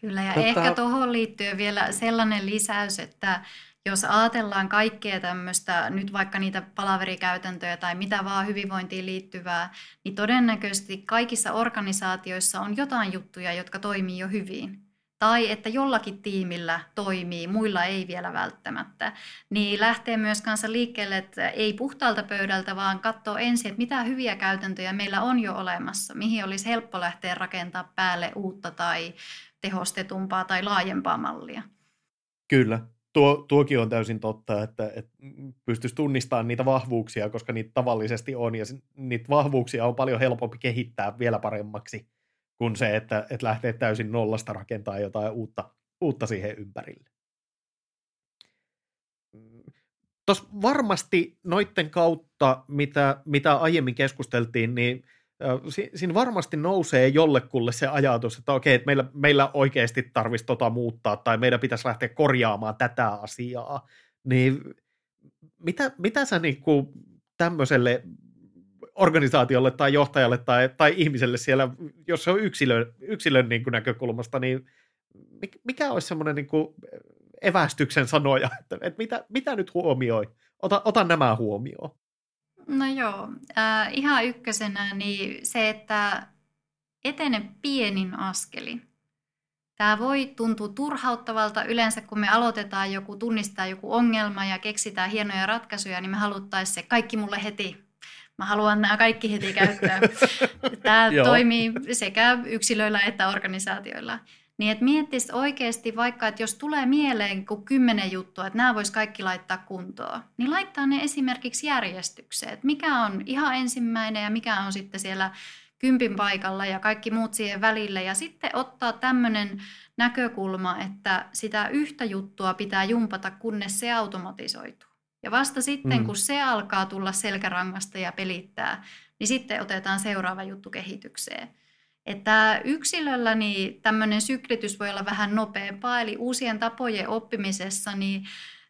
Kyllä, ja Totta... ehkä tuohon liittyy vielä sellainen lisäys, että jos ajatellaan kaikkea tämmöistä, nyt vaikka niitä palaverikäytäntöjä tai mitä vaan hyvinvointiin liittyvää, niin todennäköisesti kaikissa organisaatioissa on jotain juttuja, jotka toimii jo hyvin. Tai että jollakin tiimillä toimii, muilla ei vielä välttämättä. Niin lähtee myös kanssa liikkeelle, että ei puhtaalta pöydältä, vaan katsoo ensin, että mitä hyviä käytäntöjä meillä on jo olemassa, mihin olisi helppo lähteä rakentaa päälle uutta tai tehostetumpaa tai laajempaa mallia. Kyllä, tuo, tuokin on täysin totta, että, että pystyisi tunnistamaan niitä vahvuuksia, koska niitä tavallisesti on, ja niitä vahvuuksia on paljon helpompi kehittää vielä paremmaksi kuin se, että, että lähtee täysin nollasta rakentaa jotain uutta, uutta siihen ympärille. Tuossa varmasti noiden kautta, mitä, mitä aiemmin keskusteltiin, niin siinä varmasti nousee jollekulle se ajatus, että okei, että meillä, meillä oikeasti tarvitsisi tota muuttaa tai meidän pitäisi lähteä korjaamaan tätä asiaa. Niin mitä, mitä sä niin kuin tämmöiselle organisaatiolle tai johtajalle tai, tai ihmiselle siellä, jos se on yksilö, yksilön niin kuin näkökulmasta, niin mikä olisi semmoinen niin evästyksen sanoja, että, että mitä, mitä nyt huomioi? Ota, ota nämä huomioon. No joo, äh, ihan ykkösenä niin se, että etene pienin askelin. Tämä voi tuntua turhauttavalta yleensä, kun me aloitetaan joku, tunnistaa joku ongelma ja keksitään hienoja ratkaisuja, niin me haluttaisiin se kaikki mulle heti. Mä haluan nämä kaikki heti käyttöön. Tämä toimii sekä yksilöillä että organisaatioilla. Niin että miettisi oikeasti vaikka, että jos tulee mieleen kuin kymmenen juttua, että nämä voisi kaikki laittaa kuntoon, niin laittaa ne esimerkiksi järjestykseen. Että mikä on ihan ensimmäinen ja mikä on sitten siellä kympin paikalla ja kaikki muut siihen välille. Ja sitten ottaa tämmöinen näkökulma, että sitä yhtä juttua pitää jumpata, kunnes se automatisoituu. Ja vasta sitten, mm. kun se alkaa tulla selkärangasta ja pelittää, niin sitten otetaan seuraava juttu kehitykseen. Että yksilöllä niin tämmöinen syklitys voi olla vähän nopeampaa, eli uusien tapojen oppimisessa niin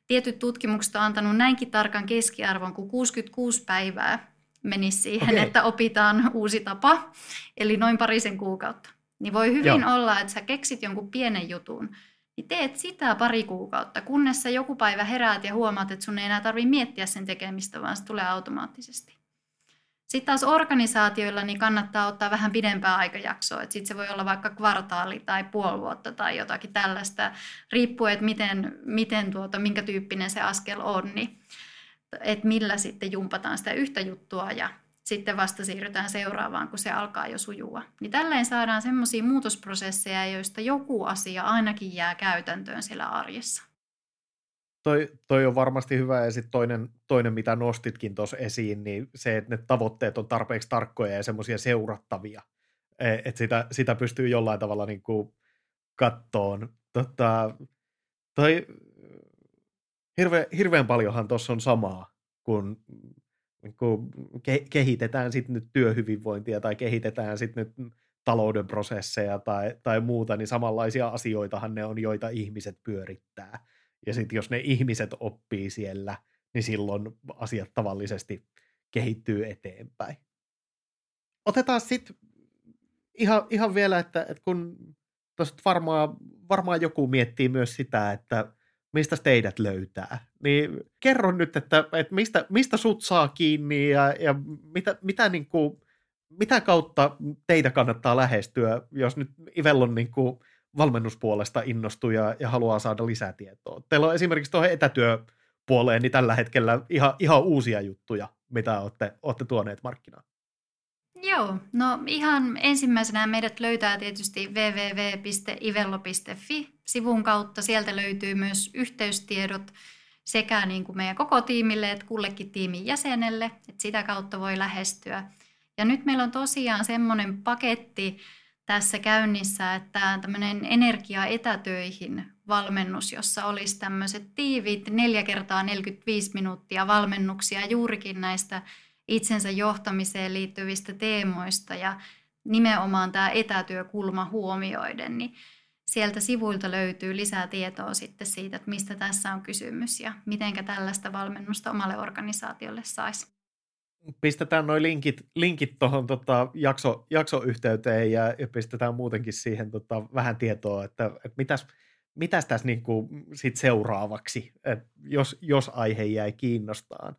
tietyt tutkimukset on antanut näinkin tarkan keskiarvon kuin 66 päivää menisi siihen, okay. että opitaan uusi tapa, eli noin parisen kuukautta. Niin voi hyvin Joo. olla, että sä keksit jonkun pienen jutun, niin teet sitä pari kuukautta, kunnes sä joku päivä heräät ja huomaat, että sun ei enää tarvitse miettiä sen tekemistä, vaan se tulee automaattisesti. Sitten taas organisaatioilla niin kannattaa ottaa vähän pidempää aikajaksoa. Sitten se voi olla vaikka kvartaali tai puoli vuotta tai jotakin tällaista, riippuen, että miten, miten tuota, minkä tyyppinen se askel on, niin että millä sitten jumpataan sitä yhtä juttua ja sitten vasta siirrytään seuraavaan, kun se alkaa jo sujua. Niin tälleen saadaan semmoisia muutosprosesseja, joista joku asia ainakin jää käytäntöön siellä arjessa. Toi, toi on varmasti hyvä ja sitten toinen, toinen, mitä nostitkin tuossa esiin, niin se, että ne tavoitteet on tarpeeksi tarkkoja ja semmoisia seurattavia, e, että sitä, sitä pystyy jollain tavalla niin kuin kattoon. Tota, toi, hirve, hirveän paljonhan tuossa on samaa, kun, kun ke, kehitetään sitten nyt työhyvinvointia tai kehitetään sitten nyt talouden prosesseja tai, tai muuta, niin samanlaisia asioitahan ne on, joita ihmiset pyörittää. Ja sitten jos ne ihmiset oppii siellä, niin silloin asiat tavallisesti kehittyy eteenpäin. Otetaan sitten ihan, ihan vielä, että, että kun varmaan, varmaan joku miettii myös sitä, että mistä teidät löytää, niin kerro nyt, että, että mistä, mistä sut saa kiinni ja, ja mitä, mitä, niin kuin, mitä kautta teitä kannattaa lähestyä, jos nyt Ivellon niin kuin, valmennuspuolesta innostuu ja, ja haluaa saada lisää tietoa. Teillä on esimerkiksi tuohon etätyöpuoleen niin tällä hetkellä ihan, ihan uusia juttuja, mitä olette, olette tuoneet markkinaan. Joo, no ihan ensimmäisenä meidät löytää tietysti www.ivello.fi sivun kautta. Sieltä löytyy myös yhteystiedot sekä niin kuin meidän koko tiimille että kullekin tiimin jäsenelle, että sitä kautta voi lähestyä. Ja nyt meillä on tosiaan semmoinen paketti, tässä käynnissä, että tämmöinen energia etätöihin valmennus, jossa olisi tämmöiset tiivit 4 kertaa 45 minuuttia valmennuksia juurikin näistä itsensä johtamiseen liittyvistä teemoista ja nimenomaan tämä etätyökulma huomioiden, niin sieltä sivuilta löytyy lisää tietoa sitten siitä, että mistä tässä on kysymys ja miten tällaista valmennusta omalle organisaatiolle saisi pistetään noin linkit, linkit tuohon tota, jakso, jaksoyhteyteen ja, ja pistetään muutenkin siihen tota, vähän tietoa, että, että mitäs, mitäs tässä niinku sit seuraavaksi, että jos, jos aihe jäi kiinnostaan.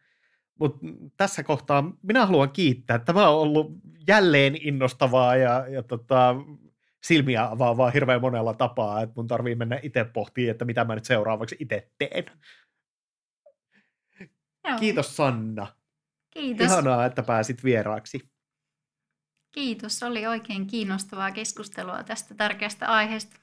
Mutta tässä kohtaa minä haluan kiittää. Tämä on ollut jälleen innostavaa ja, ja tota, silmiä avaavaa hirveän monella tapaa, että mun tarvii mennä itse pohtimaan, että mitä mä nyt seuraavaksi itse teen. Joo. Kiitos Sanna. Kiitos. Ihanaa, että pääsit vieraaksi. Kiitos, oli oikein kiinnostavaa keskustelua tästä tärkeästä aiheesta.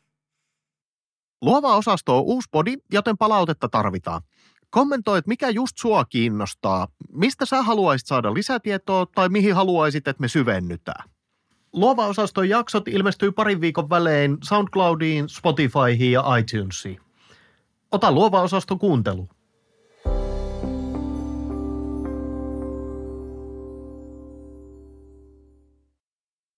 Luova osasto on uusi podi, joten palautetta tarvitaan. Kommentoit, mikä just sua kiinnostaa, mistä sä haluaisit saada lisätietoa tai mihin haluaisit, että me syvennytään. Luova osaston jaksot ilmestyy parin viikon välein SoundCloudiin, Spotifyhin ja iTunesiin. Ota luova osasto kuuntelu.